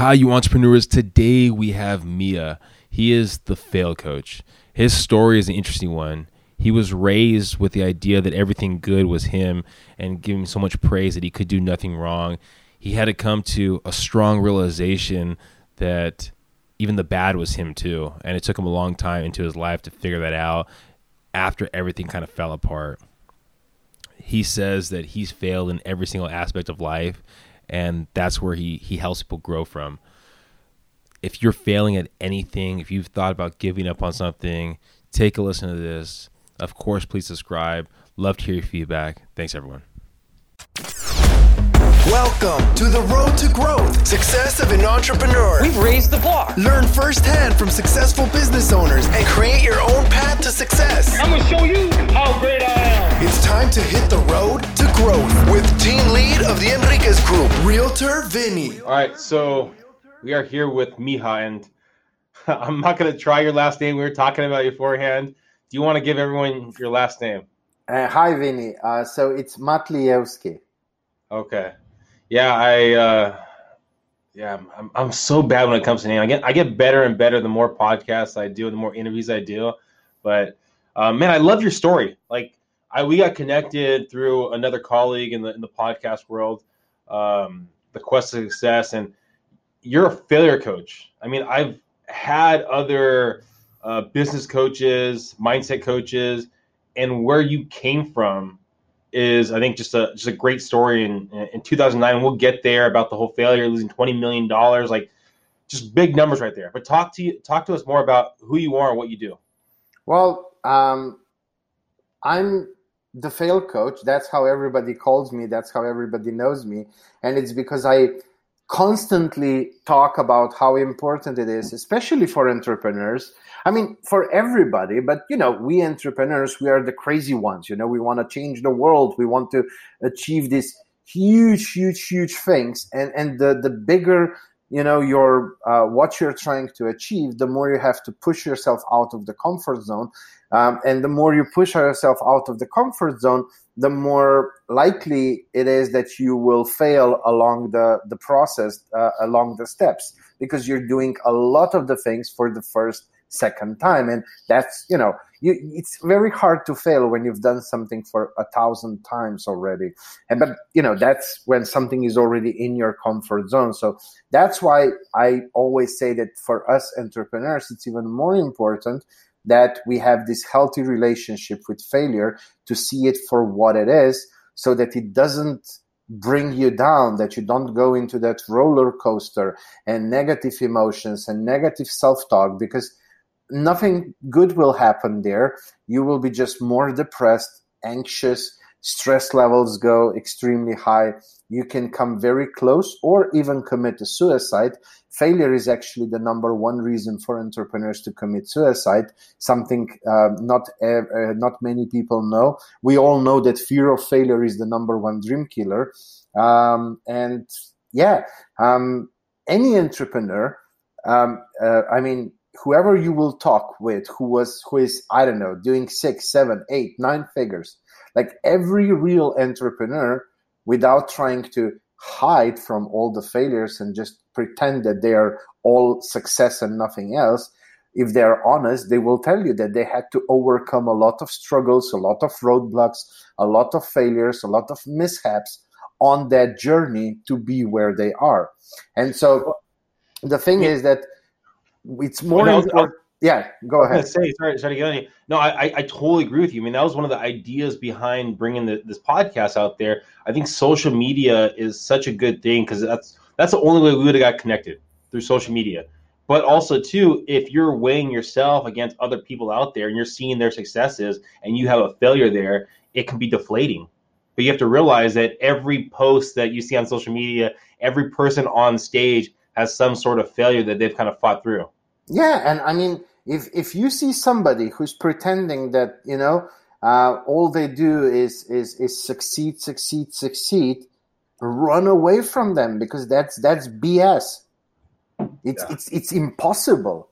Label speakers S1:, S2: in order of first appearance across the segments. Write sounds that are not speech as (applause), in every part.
S1: Hi, you entrepreneurs. Today we have Miha. He is the fail coach. His story is an interesting one. He was raised with the idea that everything good was him and giving so much praise that he could do nothing wrong. He had to come to a strong realization that even the bad was him too. And it took him a long time into his life to figure that out after everything kind of fell apart. He says that he's failed in every single aspect of life and that's where he he helps people grow from. If you're failing at anything, if you've thought about giving up on something, take a listen to this. Of course, please subscribe. Love to hear your feedback. Thanks, everyone.
S2: Welcome to the road to growth, success of an entrepreneur.
S3: We've raised the bar.
S2: Learn firsthand from successful business owners and create your own path to success.
S3: I'm gonna show you how great I am.
S2: It's time to hit the road to growth with team lead of the Enriquez Group, Realtor Vinny.
S1: All right, so we are here with Miha, and (laughs) I'm not going to try your last name. We were talking about you beforehand. Do you want to give everyone your last name?
S4: Uh, hi, Vinny. Uh, so it's Matlievski.
S1: Okay. Yeah, I. Uh, yeah, I'm, I'm so bad when it comes to name. I get I get better and better the more podcasts I do, the more interviews I do. But uh, man, I love your story. Like I we got connected through another colleague in the in the podcast world, um, the Quest of Success, and you're a failure coach. I mean, I've had other uh, business coaches, mindset coaches, and where you came from is I think just a just a great story in in 2009. We'll get there about the whole failure, losing 20 million dollars, like just big numbers right there. But talk to you, talk to us more about who you are and what you do.
S4: Well, um, I'm the fail coach. That's how everybody calls me. That's how everybody knows me, and it's because I constantly talk about how important it is, especially for entrepreneurs. I mean, for everybody, but you know, we entrepreneurs, we are the crazy ones. You know, we want to change the world. We want to achieve these huge, huge, huge things. And and the the bigger you know your uh, what you're trying to achieve, the more you have to push yourself out of the comfort zone. Um, and the more you push yourself out of the comfort zone, the more likely it is that you will fail along the, the process, uh, along the steps, because you're doing a lot of the things for the first, second time. And that's, you know, you, it's very hard to fail when you've done something for a thousand times already. And, but, you know, that's when something is already in your comfort zone. So that's why I always say that for us entrepreneurs, it's even more important that we have this healthy relationship with failure to see it for what it is so that it doesn't bring you down that you don't go into that roller coaster and negative emotions and negative self-talk because nothing good will happen there. You will be just more depressed anxious stress levels go extremely high. You can come very close or even commit a suicide. Failure is actually the number one reason for entrepreneurs to commit suicide something uh, not uh, not many people know. We all know that fear of failure is the number one dream killer. Um, and yeah um, any entrepreneur um, uh, i mean whoever you will talk with who was who is i don't know doing six seven eight nine figures like every real entrepreneur without trying to hide from all the failures and just pretend that they are all success and nothing else if they're honest they will tell you that they had to overcome a lot of struggles a lot of roadblocks a lot of failures a lot of mishaps on that journey to be where they are. And so the thing is that it's more well, yeah, go ahead.
S1: Say sorry, sorry to get on you. No, I, I totally agree with you. I mean, that was one of the ideas behind bringing the, this podcast out there. I think social media is such a good thing because that's that's the only way we would have got connected through social media. But also, too, if you're weighing yourself against other people out there and you're seeing their successes and you have a failure there, it can be deflating. But you have to realize that every post that you see on social media, every person on stage has some sort of failure that they've kind of fought through.
S4: Yeah, and I mean, if if you see somebody who's pretending that you know uh, all they do is is is succeed, succeed, succeed, run away from them because that's that's BS. It's yeah. it's it's impossible.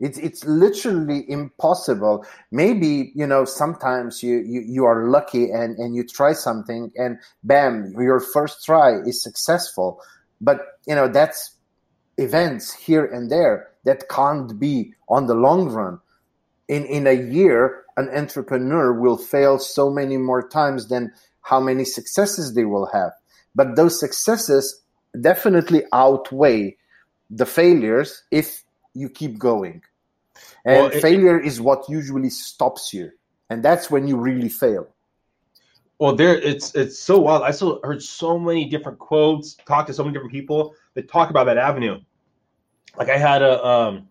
S4: It's it's literally impossible. Maybe you know sometimes you, you you are lucky and and you try something and bam, your first try is successful. But you know that's events here and there that can't be on the long run. In in a year, an entrepreneur will fail so many more times than how many successes they will have. But those successes definitely outweigh the failures if you keep going. And
S1: Well, it-
S4: failure is what usually stops you. And that's when you really fail.
S1: Well, there it's it's so wild. I still heard so many different quotes, talked to so many different people that talk about that avenue. Like I had a um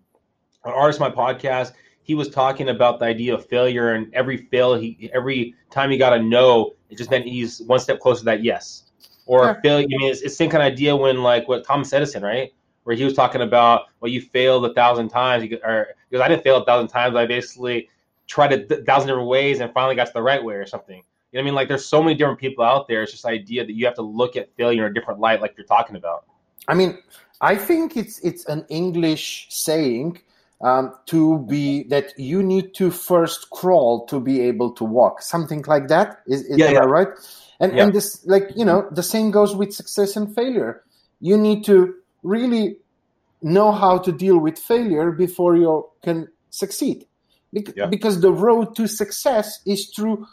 S1: an artist on my podcast. He was talking about the idea of failure, and every fail he every time he got a no, it just meant he's one step closer to that yes. Or
S4: Yeah.
S1: failure. I mean, it's, it's the same kind of idea when like what Thomas Edison, right? Where he was talking about, well, you failed a thousand times, you, or because I didn't fail a thousand times, I basically tried a th- thousand different ways and finally got to the right way or something. You know what I mean? Like there's so many different people out there. It's just the idea that you have to look at failure in a different light, like you're talking about.
S4: I mean, I think it's it's an English saying um, to be that you need to first crawl to be able to walk, something like that. Is, is
S1: Yeah,
S4: am
S1: yeah.
S4: Right? And
S1: Yeah.
S4: and this like you know the same goes with success and failure. You need to really know how to deal with failure before you can succeed, Bec- because the road to success is through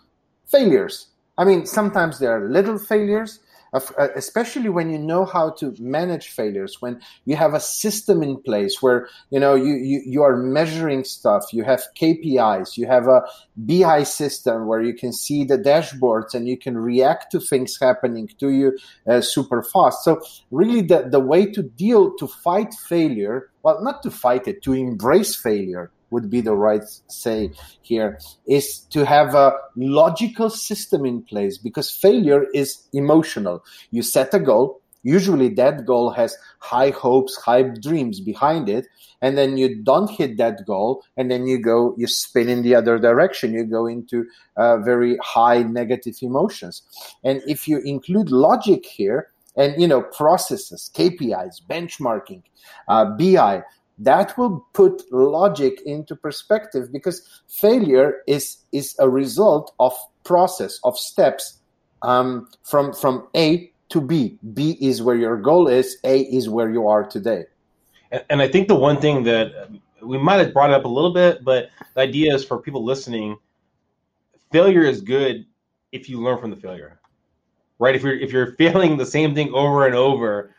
S4: failures. I mean, sometimes there are little failures, especially when you know how to manage failures. When you have a system in place where you know you you, you are measuring stuff, you have KPIs, you have a BI system where you can see the dashboards and you can react to things happening to you uh, super fast. So really, the the way to deal to fight failure, well, not to fight it, to embrace failure would be the right say here is to have a logical system in place because failure is emotional. You set a goal, usually that goal has high hopes, high dreams behind it, and then you don't hit that goal, and then you go, you spin in the other direction, you go into uh, very high negative emotions. And if you include logic here, and you know processes, KPIs, benchmarking, uh, BI, that will put logic into perspective because failure is is a result of process of steps um, from from A to B. B is where your goal is. A is where you are today.
S1: And, and I think the one thing that um, we might have brought it up a little bit, but the idea is for people listening, failure is good if you learn from the failure, right? If you're if you're (laughs) failing the same thing over and over,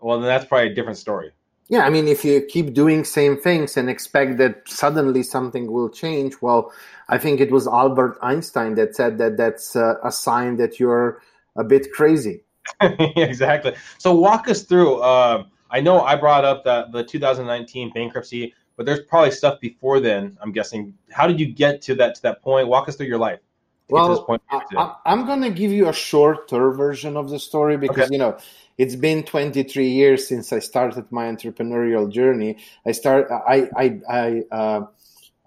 S1: well, then that's probably a different story.
S4: Yeah, I mean, if you keep doing same things and expect that suddenly something will change, well, I think it was Albert Einstein that said that that's uh, a sign that you're a bit crazy. (laughs)
S1: exactly. So walk us through. Um, I know I brought up that the 2019 bankruptcy, but there's probably stuff before then. I'm guessing. How did you get to that to that point? Walk us through your life. to get to this
S4: Well,
S1: point.
S4: I, I'm going to give you a shorter version of the story because
S1: Okay.
S4: you know it's been 23 years since I started my entrepreneurial journey. I start. I. I. I. Uh,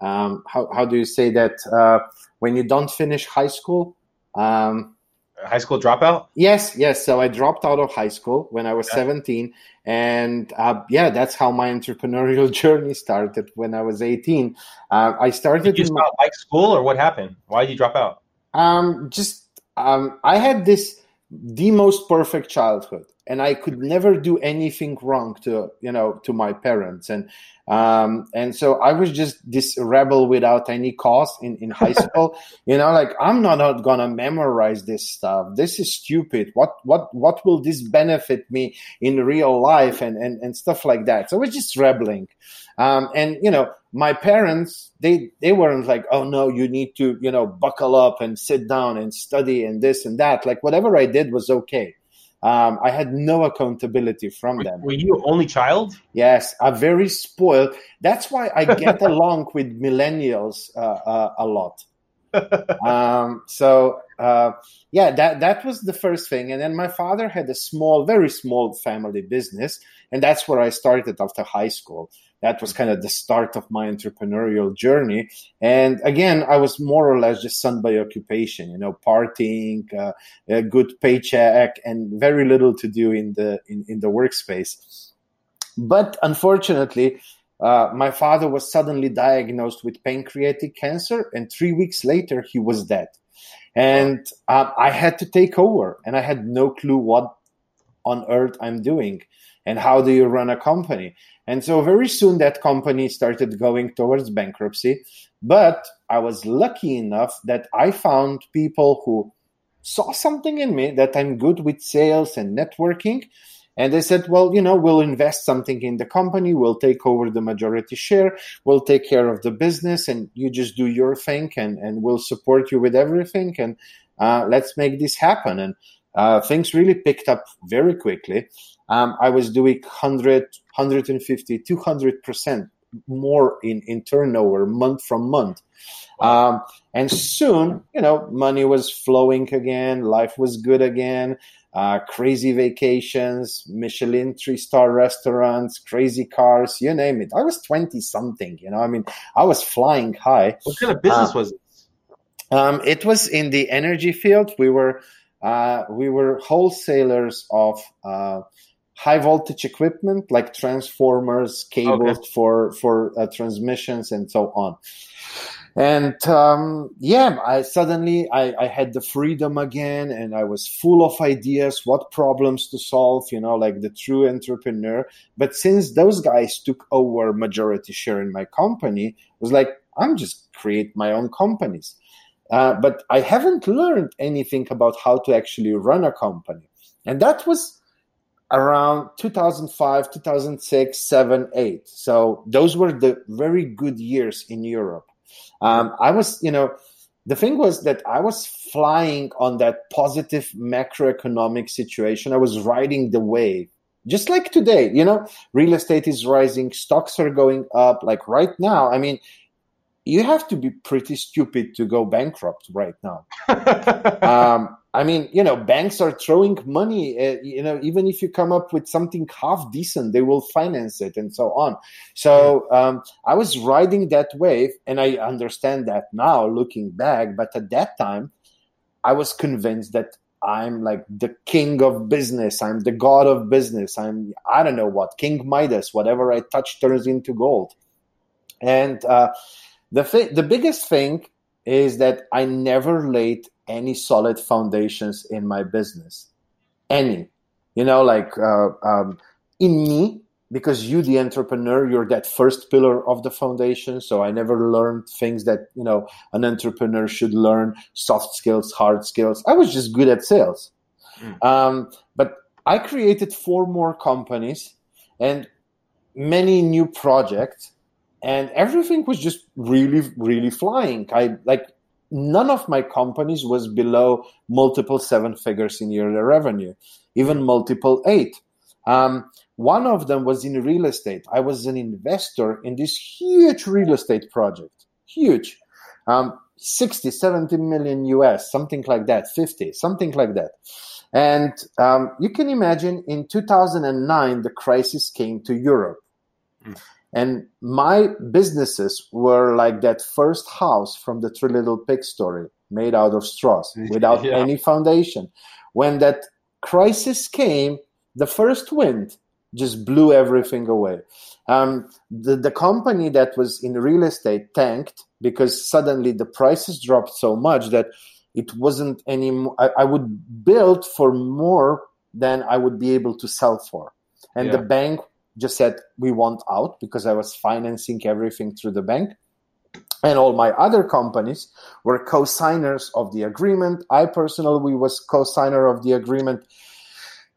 S4: um, how how do you say that? Uh, when you don't finish high school. Um,
S1: High school dropout.
S4: Yes, yes. So I dropped out of high school when I was
S1: Okay.
S4: 17. And uh, yeah, that's how my (laughs) entrepreneurial journey started when I was 18. Uh, I started
S1: Did you
S4: in,
S1: not like school, or what happened? Why did you drop out?
S4: um, just, um, I had this the most perfect childhood and I could never do anything wrong to, you know, to my parents. And, um, and so I was just this rebel without any cause in, in high (laughs) school, you know, like I'm not, not gonna memorize this stuff. This is stupid. What, what, what will this benefit me in real life and, and, and stuff like that. So I was just rebelling. Um, and you know, my parents, they, they weren't like, oh no, you need to, you know, buckle up and sit down and study and this and that. Like whatever I did was okay. Um, I had no accountability from them.
S1: Were you only child?
S4: Yes, I'm very spoiled. That's why I get (laughs) along with millennials uh, uh, a lot. (laughs) um, so uh, yeah, that that was the first thing, and then my father had a small, very small family business, and that's where I started after high school. That was kind of the start of my entrepreneurial journey. And again, I was more or less just son by occupation, you know, partying, uh, a good paycheck, and very little to do in the in, in the workspace. But unfortunately, uh, my father was suddenly diagnosed with pancreatic cancer, and three weeks later, he was dead. And uh, I had to take over, and I had no clue what on earth I'm doing. And how do you run a company and so very soon that company started going towards bankruptcy but i was lucky enough that i found people who saw something in me that i'm good with sales and networking and they said, well, you know, we'll invest something in the company. We'll take over the majority share. We'll take care of the business and you just do your thing and, and we'll support you with everything. And uh, let's make this happen. And uh, things really picked up very quickly. Um, I was doing 100, 150, 200% more in, in turnover month from month. Um, and soon, you know, money was flowing again. Life was good again uh, crazy vacations, Michelin three star restaurants, crazy cars, you name it. I was 20 something, you know, I mean, I was flying high.
S1: What kind of business uh, was it?
S4: Um, it was in the energy field. We were, uh, we were wholesalers of, uh, high voltage equipment like transformers, cables okay. for, for uh, transmissions and so on. And um, yeah i suddenly I, I, had the freedom again and i was full of ideas what problems to solve you know like the true entrepreneur. But since those guys took over majority share in my company it was like i'm just create my own companies uh, but i haven't learned anything about how to actually run a company and that was around 2005 2006 7 8 so those were the very good years in europe um, I was, you know, the thing was that I was flying on that positive macroeconomic situation. I was riding the wave. Just like today, you know, real estate is rising, stocks are going up. Like right now, I mean, you have to be pretty stupid to go bankrupt right now. (laughs) um, I mean, you know, banks are throwing money. Uh, you know, even if you come up with something half decent, they will finance it and so on. So um, I was riding that wave, and I understand that now, looking back. But at that time, I was convinced that I'm like the king of business. I'm the god of business. I'm I don't know what King Midas. Whatever I touch turns into gold. And uh, the th- the biggest thing is that I never laid any solid foundations in my business. Any, you know, like uh, um, in me, because you, the entrepreneur, you're that first pillar of the foundation. So I never learned things that, you know, an entrepreneur should learn soft skills, hard skills. I was just good at sales. Mm. Um, but I created four more companies and many new projects and everything was just really really flying i like none of my companies was below multiple seven figures in yearly revenue, even multiple eight. Um, one of them was in real estate. I was an investor in this huge real estate project, huge, um, 60, 70 million US, something like that, 50, something like that. And um, you can imagine in 2009, the crisis came to Europe. Mm. And my businesses were like that first house from the Three Little Pigs story, made out of straws, (laughs) without yeah. any foundation. When that crisis came, the first wind just blew everything away. Um, the, the company that was in real estate tanked because suddenly the prices dropped so much that it wasn't any. I, I would build for more than I would be able to sell for. And yeah. the bank just said we want out because I was financing everything through the bank. And all my other companies were co-signers of the agreement. I personally was co-signer of the agreement.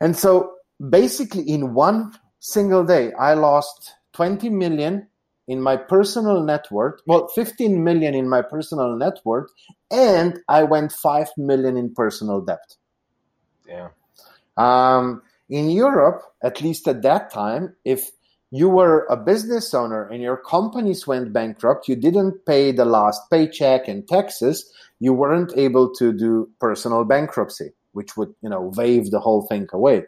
S4: And so basically in one single day, I lost 20 million in my personal net worth, well, 15 million in my personal net worth, and I went 5 million in personal debt.
S1: Yeah.
S4: Um, in Europe, at least at that time, if you were a business owner and your companies went bankrupt, you didn't pay the last paycheck and taxes, you weren't able to do personal bankruptcy, which would, you know, waive the whole thing away.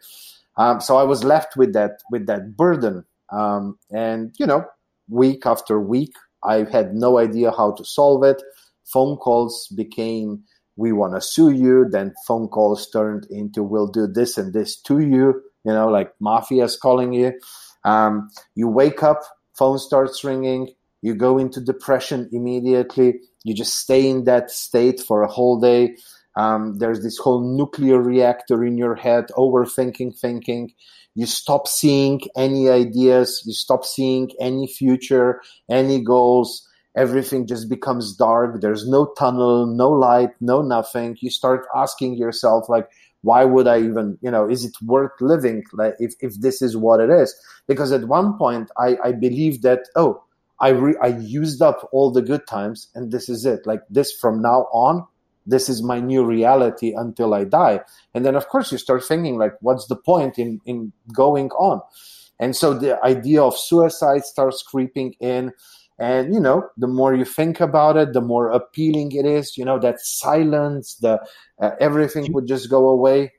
S4: Um, so I was left with that with that burden, um, and you know, week after week, I had no idea how to solve it. Phone calls became we want to sue you. Then phone calls turned into we'll do this and this to you. You know, like mafia's calling you. Um, you wake up, phone starts ringing. You go into depression immediately. You just stay in that state for a whole day. Um, there's this whole nuclear reactor in your head, overthinking, thinking. you stop seeing any ideas, you stop seeing any future, any goals. Everything just becomes dark. There's no tunnel, no light, no nothing. You start asking yourself, like, why would I even, you know, is it worth living like, if, if this is what it is? Because at one point I, I believe that, oh, I, re- I used up all the good times and this is it. Like this from now on, this is my new reality until I die. And then, of course, you start thinking, like, what's the point in, in going on? And so the idea of suicide starts creeping in. And, you know, the more you think about it, the more appealing it is. You know, that silence, the uh, everything would just go away.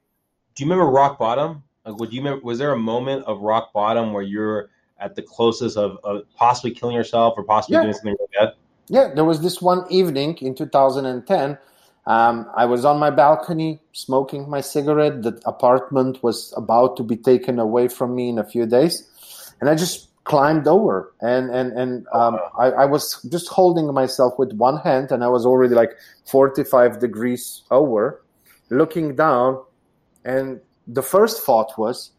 S1: Do you remember rock bottom? Like, would you remember, was there a moment of rock bottom where you're at the closest of, of possibly killing yourself or possibly yeah. doing something like that?
S4: Yeah, there was this one evening in 2010 um, I was on my balcony smoking my cigarette. The apartment was about to be taken away from me in a few days, and I just climbed over and and and um, I, I, was just holding myself with one hand, and I was already like forty five degrees over, looking down, and the first thought was,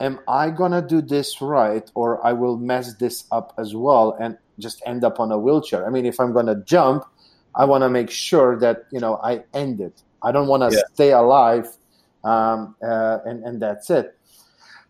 S4: "Am I gonna do this right, or I will mess this up as well and just end up on a wheelchair?" I mean, if I'm gonna jump I want to make sure that you know I end it. I don't want to yeah. stay alive, um, uh, and and that's it.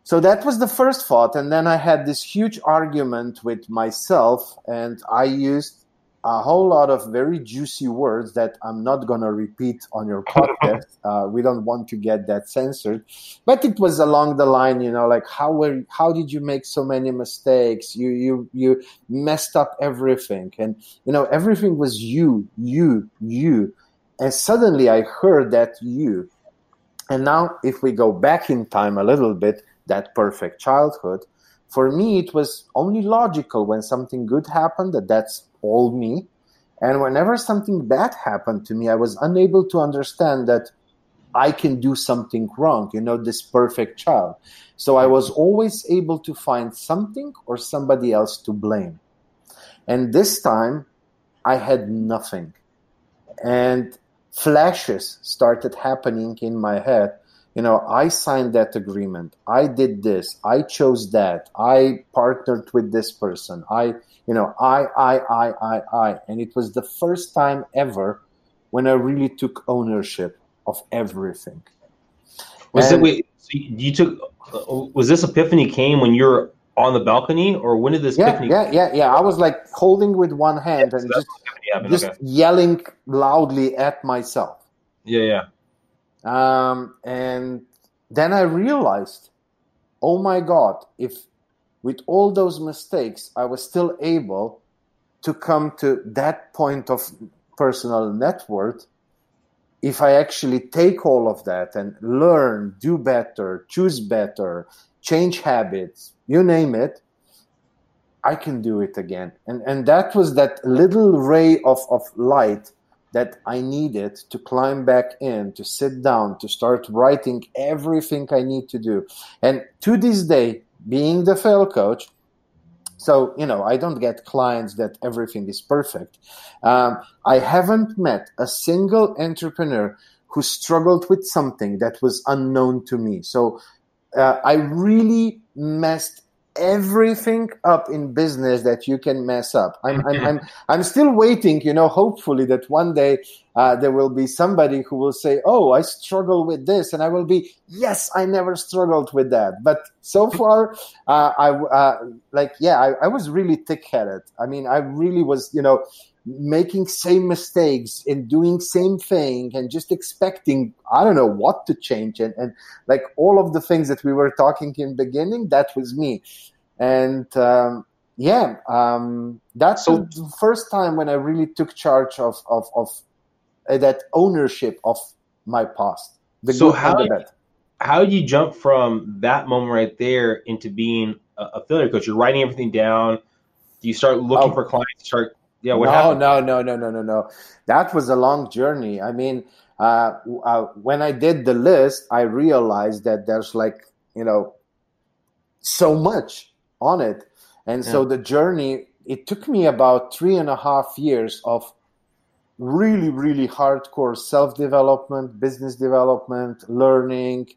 S4: So that was the first thought, and then I had this huge argument with myself, and I used a whole lot of very juicy words that I'm not going to repeat on your (laughs) podcast. Uh, we don't want to get that censored, but it was along the line, you know, like how were, how did you make so many mistakes? You you you messed up everything, and you know everything was you, you, you, and suddenly I heard that you, and now if we go back in time a little bit, that perfect childhood. For me, it was only logical when something good happened that that's all me. And whenever something bad happened to me, I was unable to understand that I can do something wrong, you know, this perfect child. So I was always able to find something or somebody else to blame. And this time I had nothing. And flashes started happening in my head you know, I signed that agreement. I did this. I chose that. I partnered with this person. I, you know, I, I, I, I, I. And it was the first time ever when I really took ownership of everything.
S1: Was and, it, wait, so you took, was this epiphany came when you're on the balcony or when did this
S4: yeah,
S1: epiphany
S4: Yeah, yeah, yeah. I was like holding with one hand yeah, and just, just okay. yelling loudly at myself.
S1: Yeah, yeah.
S4: Um, and then I realized, oh my God, if with all those mistakes, I was still able to come to that point of personal net worth, if I actually take all of that and learn, do better, choose better, change habits, you name it, I can do it again. And and that was that little ray of, of light that I needed to climb back in, to sit down, to start writing everything I need to do. And to this day, being the fail coach, so you know, I don't get clients that everything is perfect. Um, I haven't met a single entrepreneur who struggled with something that was unknown to me. So uh, I really messed everything up in business that you can mess up. I'm, I'm, I'm, (laughs) I'm still waiting, you know, hopefully that one day uh, there will be somebody who will say, Oh, I struggle with this. And I will be, Yes, I never struggled with that. But so (laughs) far, uh, I, uh, like, yeah, I, I was really thick headed. I mean, I really was, you know, making same mistakes and doing same thing and just expecting i don't know what to change. And, and like all of the things that we were talking in beginning that was me. And um, yeah um, that's so, the first time when i really took charge of of, of uh, that ownership of my past.
S1: The so how, how did you jump from that moment right there into being a, a failure coach? You're writing everything down. Do you start looking oh, for clients start yeah,
S4: no, happened? no, no, no, no, no, no. That was a long journey. I mean, uh, uh, when I did the list, I realized that there's like you know so much on it, and yeah. so the journey. It took me about three and a half years of really, really hardcore self development, business development, learning,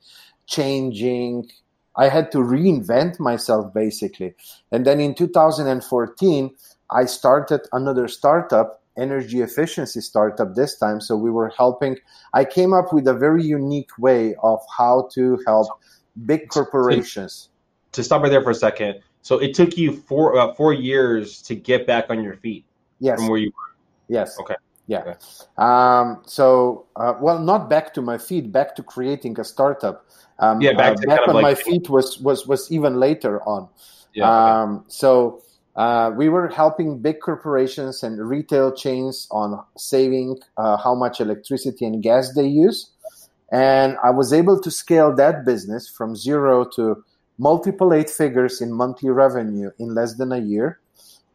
S4: changing. I had to reinvent myself basically. And then in 2014, I started another startup, energy efficiency startup this time. So we were helping, I came up with a very unique way of how to help big corporations.
S1: To stop right there for a second. So it took you four about four years to get back on your feet
S4: Yes.
S1: from where you were.
S4: Yes.
S1: Okay.
S4: Yeah. Um, so, uh, well, not back to my feet, back to creating a startup. Um,
S1: Yeah, back
S4: uh,
S1: to
S4: back on
S1: like-
S4: my feet was was was even later on.
S1: Yeah.
S4: Um, so uh, we were helping big corporations and retail chains on saving uh, how much electricity and gas they use, and I was able to scale that business from zero to multiple eight figures in monthly revenue in less than a year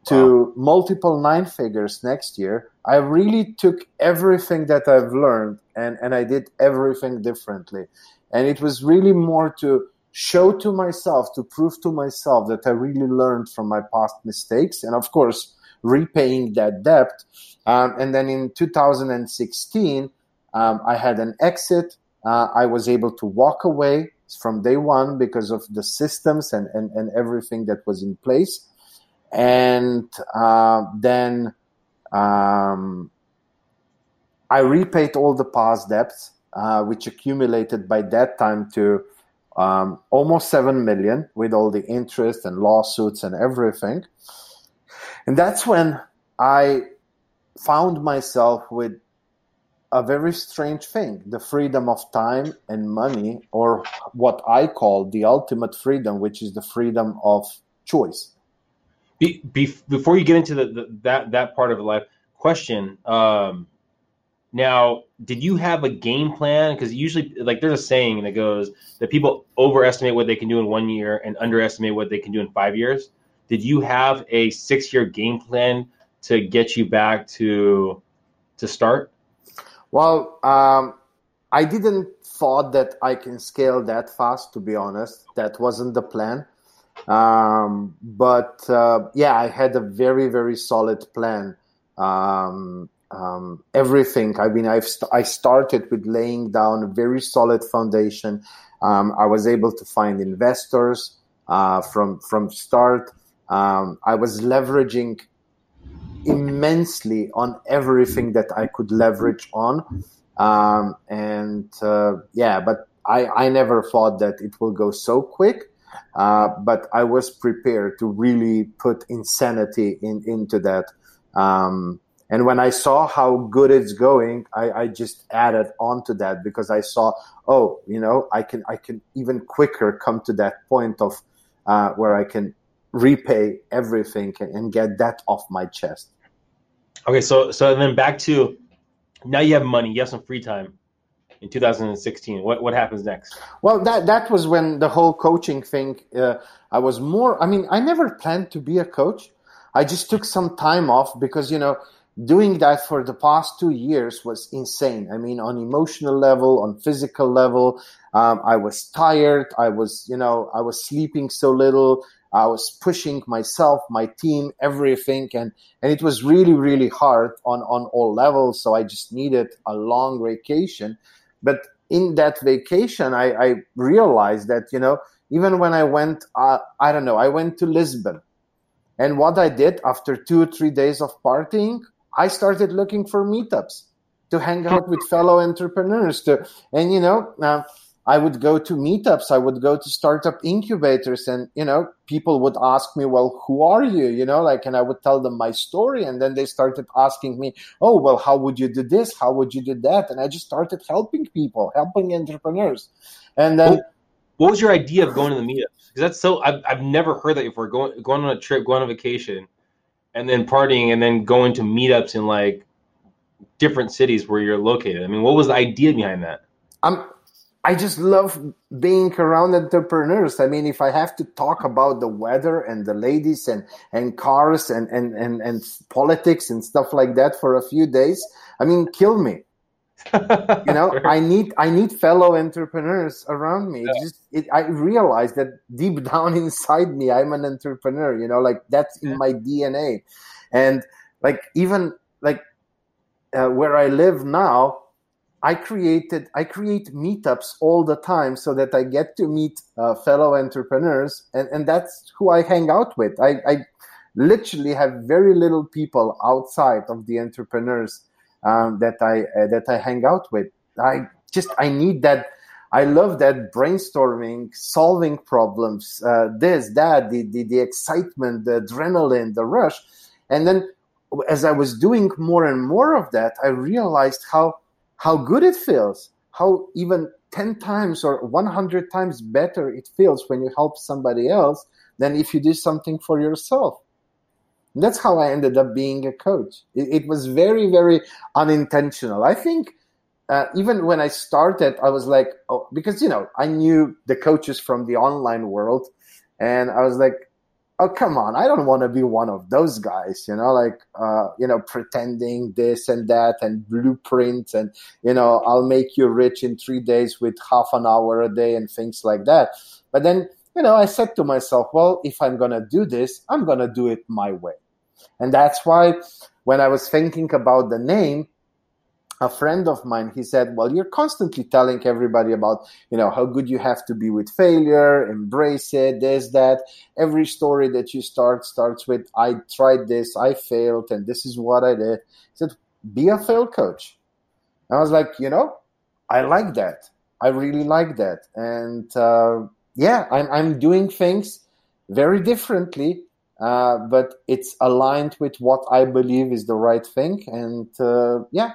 S4: to multiple nine figures next year. I really took everything that I've learned and, and I did everything differently. And it was really more to show to myself, to prove to myself that I really learned from my past mistakes. And of course, repaying that debt. Um, and then in 2016, um, I had an exit. Uh, I was able to walk away from day one because of the systems and, and, and everything that was in place. And uh, then um, I repaid all the past debts, uh, which accumulated by that time to um, almost 7 million with all the interest and lawsuits and everything. And that's when I found myself with a very strange thing the freedom of time and money, or what I call the ultimate freedom, which is the freedom of choice.
S1: Be, be, before you get into the, the that that part of life, question. Um, now, did you have a game plan? Because usually, like, there's a saying that goes that people overestimate what they can do in one year and underestimate what they can do in five years. Did you have a six-year game plan to get you back to to start?
S4: Well, um, I didn't thought that I can scale that fast. To be honest, that wasn't the plan. Um, but uh, yeah, I had a very very solid plan. Um, um, everything. I mean, I've st- I started with laying down a very solid foundation. Um, I was able to find investors uh, from from start. Um, I was leveraging immensely on everything that I could leverage on. Um, and uh, yeah, but I, I never thought that it will go so quick. Uh, but I was prepared to really put insanity in, into that. Um, and when I saw how good it's going, I, I just added on to that because I saw, oh, you know, I can I can even quicker come to that point of uh, where I can repay everything and, get that off my chest.
S1: Okay, so so then back to now you have money, you have some free time in 2016. What what happens next?
S4: Well, that that was when the whole coaching thing. Uh, I was more. I mean, I never planned to be a coach. I just took some time off because you know doing that for the past two years was insane. I mean, on emotional level, on physical level, um, I was tired. I was you know I was sleeping so little. I was pushing myself, my team, everything, and and it was really really hard on on all levels. So I just needed a long vacation. But in that vacation, I, I realized that you know even when I went, uh, I don't know, I went to Lisbon, and what I did after two or three days of partying, I started looking for meetups to hang out with fellow entrepreneurs. To and you know. Uh, I would go to meetups. I would go to startup incubators, and you know, people would ask me, "Well, who are you?" You know, like, and I would tell them my story, and then they started asking me, "Oh, well, how would you do this? How would you do that?" And I just started helping people, helping entrepreneurs, and then.
S1: What was your idea of going to the meetups? Because that's so I've, I've never heard that before. Going going on a trip, going on a vacation, and then partying, and then going to meetups in like different cities where you're located. I mean, what was the idea behind that?
S4: I'm I just love being around entrepreneurs. I mean, if I have to talk about the weather and the ladies and, and cars and, and, and, and politics and stuff like that for a few days, I mean, kill me. You know, (laughs) I need I need fellow entrepreneurs around me. It's just it, I realize that deep (laughs) down inside me, I'm an entrepreneur. You know, like that's in my DNA, and like even like uh, where I live now, I created I create meetups all the time so that I get to meet uh, fellow entrepreneurs, and, and that's who I hang out with. I, I literally have very little people outside of the entrepreneurs um, that I uh, that I hang out with. I just I need that. I love that brainstorming, solving problems, uh, this, that, the, the the excitement, the adrenaline, the rush, and then as I was doing more and more of that, I realized how how good it feels, how even 10 times or 100 times better it feels when you help somebody else than if you do something for yourself. And that's how I ended up being a coach. It, it was very, very unintentional. I think uh, even when I started, I was like, oh, because, you know, I knew the coaches from the online world. And I was like, oh come on i don't want to be one of those guys you know like uh, you know pretending this and that and blueprints and you know i'll make you rich in three days with half an hour a day and things like that but then you know i said to myself well if i'm going to do this i'm going to do it my way and that's why when i was thinking about the name a friend of mine he said well you're constantly telling everybody about you know how good you have to be with failure embrace it this that. Every story that you start starts with i tried this i failed and this is what i did he said be a fail coach. And i was like you know i like that. I really like that. And uh, yeah I'm, I'm doing things very differently uh, but it's aligned with what i believe is the right thing and uh, yeah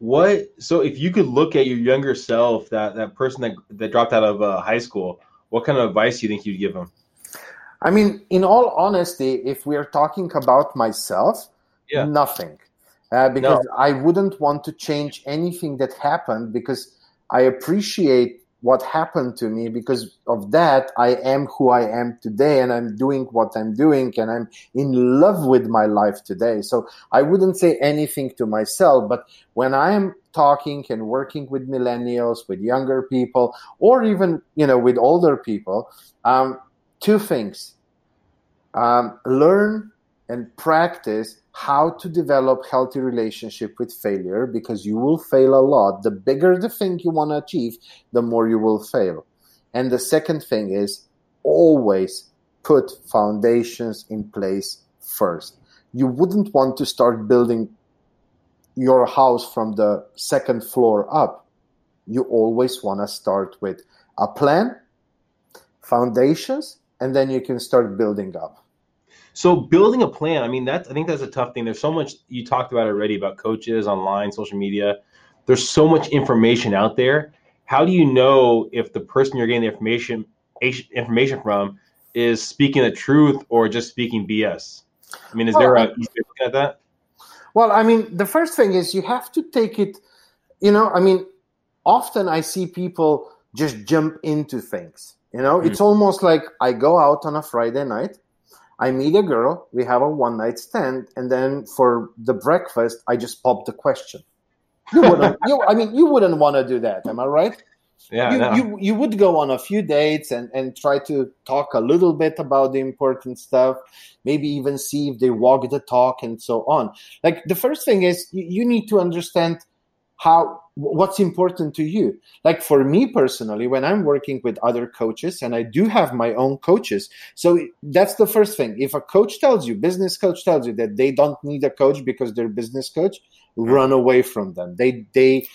S1: what? So, if you could look at your younger self, that that person that that dropped out of uh, high school, what kind of advice do you think you'd give them?
S4: I mean, in all honesty, if we're talking about myself,
S1: Yeah.
S4: nothing, uh, because I wouldn't want to change anything that happened because I appreciate what happened to me because of that i am who i am today and i'm doing what i'm doing and i'm in love with my life today. So i wouldn't say anything to myself but when i am talking and working with millennials with younger people or even you know with older people um, two things. Um, learn and practice how to develop healthy relationship with failure because you will fail a lot. The bigger the thing you want to achieve the more you will fail. And the second thing is always put foundations in place first. You wouldn't want to start building your house from the second floor up. You always want to start with a plan foundations and then you can start building up
S1: So, building a plan. I mean, that's I think that's a tough thing. There's so much you talked about already about coaches online, social media. There's so much information out there. How do you know if the person you're getting the information information from is speaking the truth or just speaking BS? I mean, is there a looking at that?
S4: Well, I mean, the first thing is you have to take it, you know, I mean, often I see people just jump into things. You know, mm-hmm. it's almost like I go out on a Friday night, I meet a girl, we have a one night stand, and then for the breakfast, I just pop the question. You wouldn't, you, I mean, you wouldn't want to do that, am I right?
S1: Yeah,
S4: you,
S1: no.
S4: you you would go on a few dates and and try to talk a little bit about the important stuff maybe even see if they walk the talk and so on like the first thing is you, you need to understand how what's important to you? Like for me personally when i'm working with other coaches and i do have my own coaches so that's the first thing. If a coach tells you business coach tells you that they don't need a coach because they're business coach run away from them. They they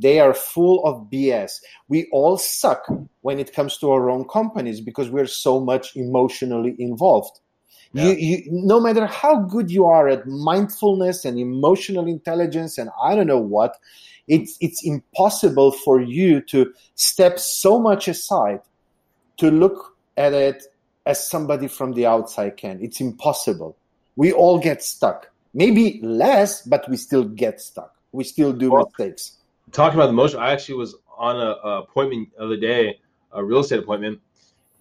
S4: they are full of bs we all suck when it comes to our own companies because we're so much emotionally involved you, you no matter how good you are at mindfulness and emotional intelligence and i don't know what it's it's impossible for you to step so much aside to look at it as somebody from the outside can. It's impossible. We all get stuck. Maybe less but we still get stuck. We still do
S1: Well,
S4: mistakes.
S1: talking about the motion, I actually was on a, a appointment the other day, a real estate appointment,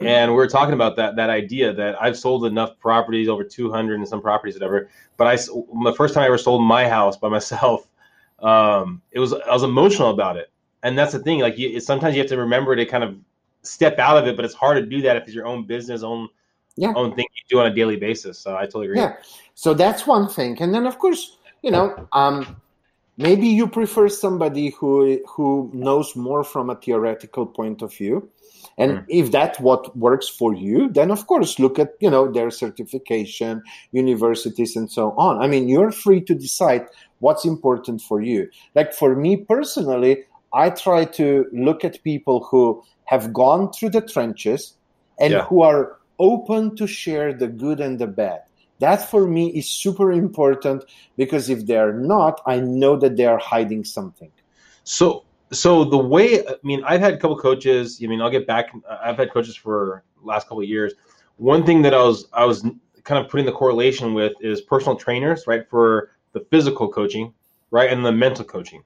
S1: and we were talking about that that idea that I've sold enough properties, over 200 and some properties, whatever. But I, the first time I ever sold my house by myself, (laughs) um, it was I was emotional about it, and that's the thing. Like you, sometimes you have to remember to kind of step out of it, but it's hard to do that if it's your own business, own
S4: Yeah.
S1: own thing you do on a daily basis. So I totally agree.
S4: Yeah. So that's one thing. And then, of course, you know, um, maybe you prefer somebody who who knows more from a theoretical point of view and
S1: Mm.
S4: if that's what works for you then of course look at you know their certification universities and so on i mean you're free to decide what's important for you like for me personally i try to look at people who have gone through the trenches and
S1: Yeah.
S4: who are open to share the good and the bad that for me is super important because if they're not i know that they are hiding something
S1: So, so the way I mean, I've had a couple coaches. I mean, I'll get back. I've had coaches for last couple years. One thing that I was I was kind of putting the correlation with is personal trainers, right, for the physical coaching, right, and the mental coaching,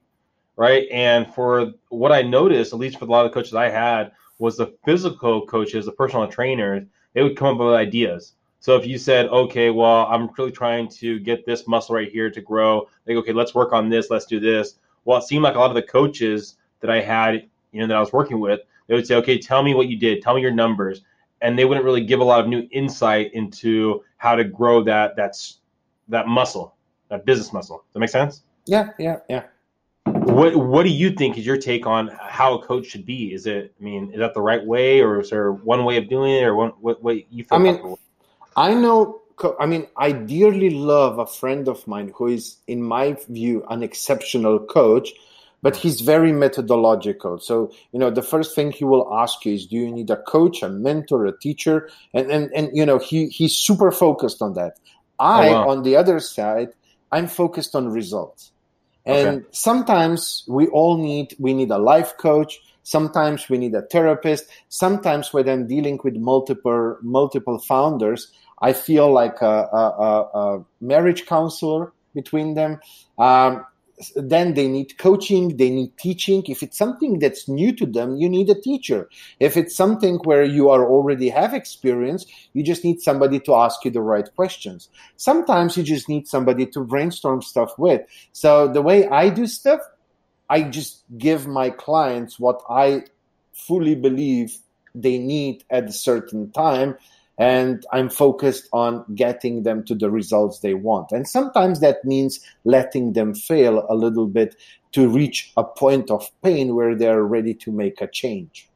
S1: right. And for what I noticed, at least for a lot of the coaches I had, was the physical coaches, the personal trainers, they would come up with ideas. So if you said, okay, well, I'm really trying to get this muscle right here to grow, like, okay, let's work on this, let's do this well, it seemed like a lot of the coaches that I had, you know, that I was working with, they would say, okay, tell me what you did, tell me your numbers, and they wouldn't really give a lot of new insight into how to grow that that's that muscle, that business muscle. Does that make sense?
S4: yeah yeah yeah
S1: What What do you think is your take on how a coach should be? Is it, I mean, is that the right way, or is there one way of doing it, or one what what you feel
S4: I mean. I know. I mean, I dearly love a friend of mine who is, in my view, an exceptional coach, but mm. he's very methodological. So, you know, the first thing he will ask you is, do you need a coach, a mentor, a teacher? And, and, and you know, he, he's super focused on that. Oh, I,
S1: Oh, wow.
S4: on the other side, I'm focused on results. And sometimes we all need, we need a life coach. Sometimes we need a therapist. Sometimes when I'm dealing with multiple, multiple founders, I feel like a, a, a, marriage counselor between them. Um, then they need coaching, they need teaching. If it's something that's new to them, you need a teacher. If it's something where you are already have experience, you just need somebody to ask you the right questions. Sometimes you just need somebody to brainstorm stuff with. So the way I do stuff, I just give my clients what I fully believe they need at a certain time and I'm focused on getting them to the results they want. And sometimes that means letting them fail a little bit to reach a point of pain where they're ready to make a change.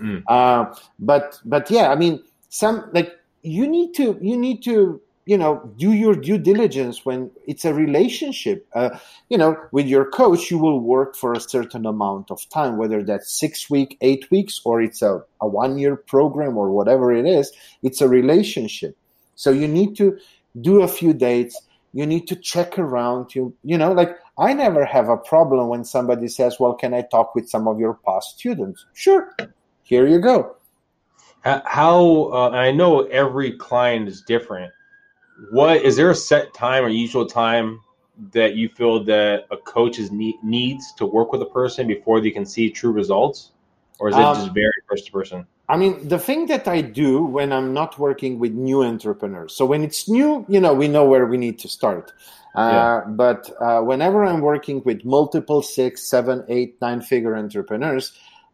S1: Mm.
S4: Uh, but but yeah, I mean, some like you need to you need to you know do your due diligence when it's a relationship uh, you know with your coach you will work for a certain amount of time whether that's six week eight weeks or it's a, a one year program or whatever it is it's a relationship. So you need to do a few dates. You need to check around. You you know like i never have a problem when somebody says well can i talk with some of your past students? Sure. Here you go.
S1: How, uh, I know every client is different. What is there a set time or usual time that you feel that a coach is need, needs to work with a person before they can see true results, or is it
S4: Um,
S1: just very person to person?
S4: I mean, the thing that I do when I'm not working with new entrepreneurs. So when it's new, you know, we know where we need to start. Uh,
S1: Yeah.
S4: But uh, whenever I'm working with multiple six, seven, eight, nine figure entrepreneurs,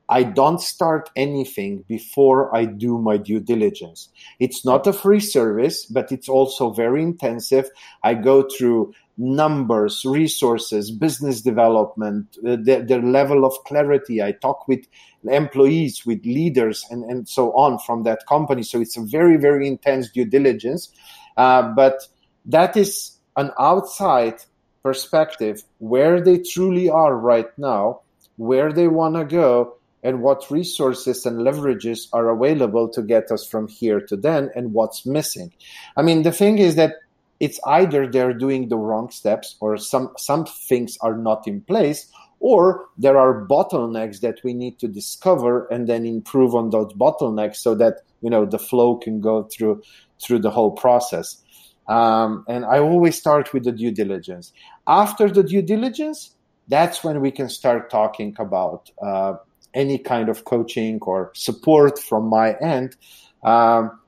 S4: I don't start anything before I do my due diligence. It's not a free service, but it's also very intensive. I go through numbers, resources, business development, uh, their, their level of clarity. I talk with employees, with leaders, and, and so on from that company. So it's a very, very intense due diligence. Uh, but that is an outside perspective where they truly are right now, where they want to go, and what resources and leverages are available to get us from here to then, and what's missing. I mean, the thing is that it's either they're doing the wrong steps or some some things are not in place or there are bottlenecks that we need to discover and then improve on those bottlenecks so that you know the flow can go through through the whole process um, and i always start with the due diligence after the due diligence that's when we can start talking about uh, any kind of coaching or support from my end um,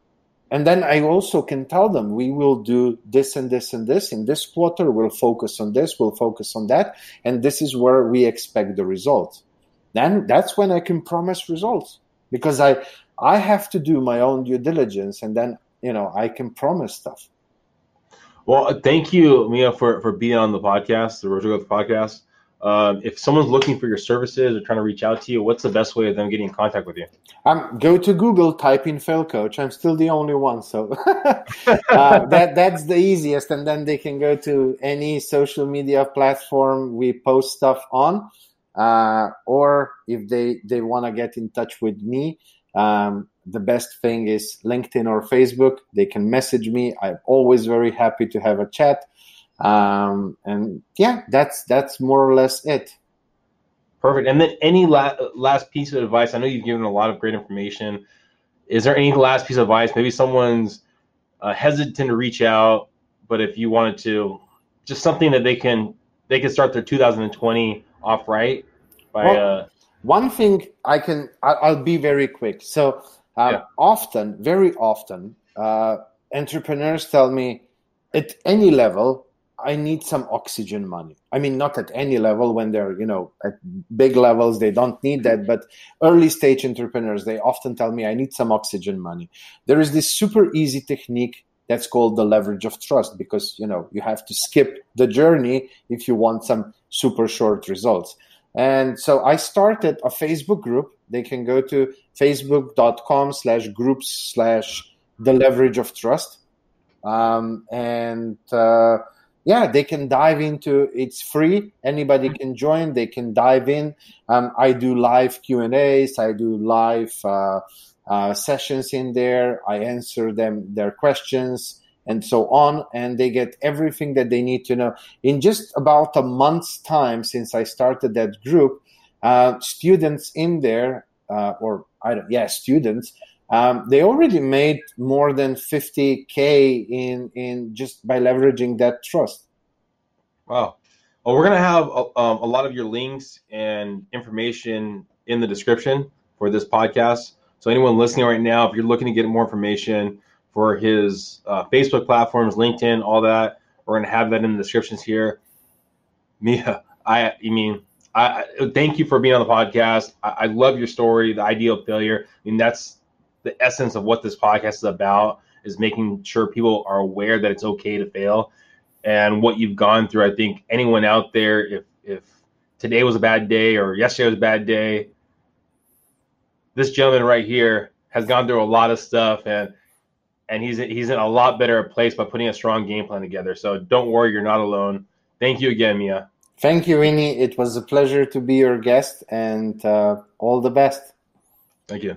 S4: and then I also can tell them we will do this and this and this in this quarter. We'll focus on this. We'll focus on that, and this is where we expect the results. Then that's when I can promise results because I I have to do my own due diligence, and then you know I can promise stuff.
S1: Well, thank you, Miha, for, for being on the podcast, the to Growth podcast. Um, if someone's looking for your services or trying to reach out to you, what's the best way of them getting in contact with you?
S4: Um, go to Google, type in Fail Coach. I'm still the only one, so (laughs) uh, that that's the easiest. And then they can go to any social media platform we post stuff on, uh, or if they they want to get in touch with me, um, the best thing is LinkedIn or Facebook. They can message me. I'm always very happy to have a chat. Um, and yeah, that's that's more or less it.
S1: Perfect. And then any la- last piece of advice? I know you've given a lot of great information. Is there any last piece of advice? Maybe someone's uh, hesitant to reach out, but if you wanted to, just something that they can they can start their 2020 off right by. Well, uh,
S4: one thing I can I'll be very quick. So um, yeah. often, very often, uh, entrepreneurs tell me at any level I need some oxygen money. I mean, not at any level when they're, you know, at big levels, they don't need that. But early stage entrepreneurs, they often tell me, I need some oxygen money. There is this super easy technique that's called the leverage of trust because, you know, you have to skip the journey if you want some super short results. And so I started a Facebook group. They can go to facebook.com slash groups slash the leverage of trust. Um, and, uh, yeah, they can dive into. It's free. Anybody can join. They can dive in. Um, I do live Q and A's. I do live uh, uh, sessions in there. I answer them their questions and so on, and they get everything that they need to know in just about a month's time since I started that group. Uh, students in there, uh, or I don't, yeah, students um, they already made more than 50k in in just by leveraging that trust.
S1: Wow. Well, we're gonna have a, um, a lot of your links and information in the description for this podcast. So anyone listening right now, if you're looking to get more information for his uh, Facebook platforms, LinkedIn, all that, we're gonna have that in the descriptions here. Miha, I, I mean, I, I thank you for being on the podcast. I, I love your story, the idea of failure. I mean, that's the essence of what this podcast is about is making sure people are aware that it's okay to fail and what you've gone through. I think anyone out there, if if today was a bad day or yesterday was a bad day, this gentleman right here has gone through a lot of stuff and and he's he's in a lot better place by putting a strong game plan together. So don't worry, you're not alone. Thank you again, Miha.
S4: Thank you, Winnie. It was a pleasure to be your guest, and uh, all the best.
S1: Thank you.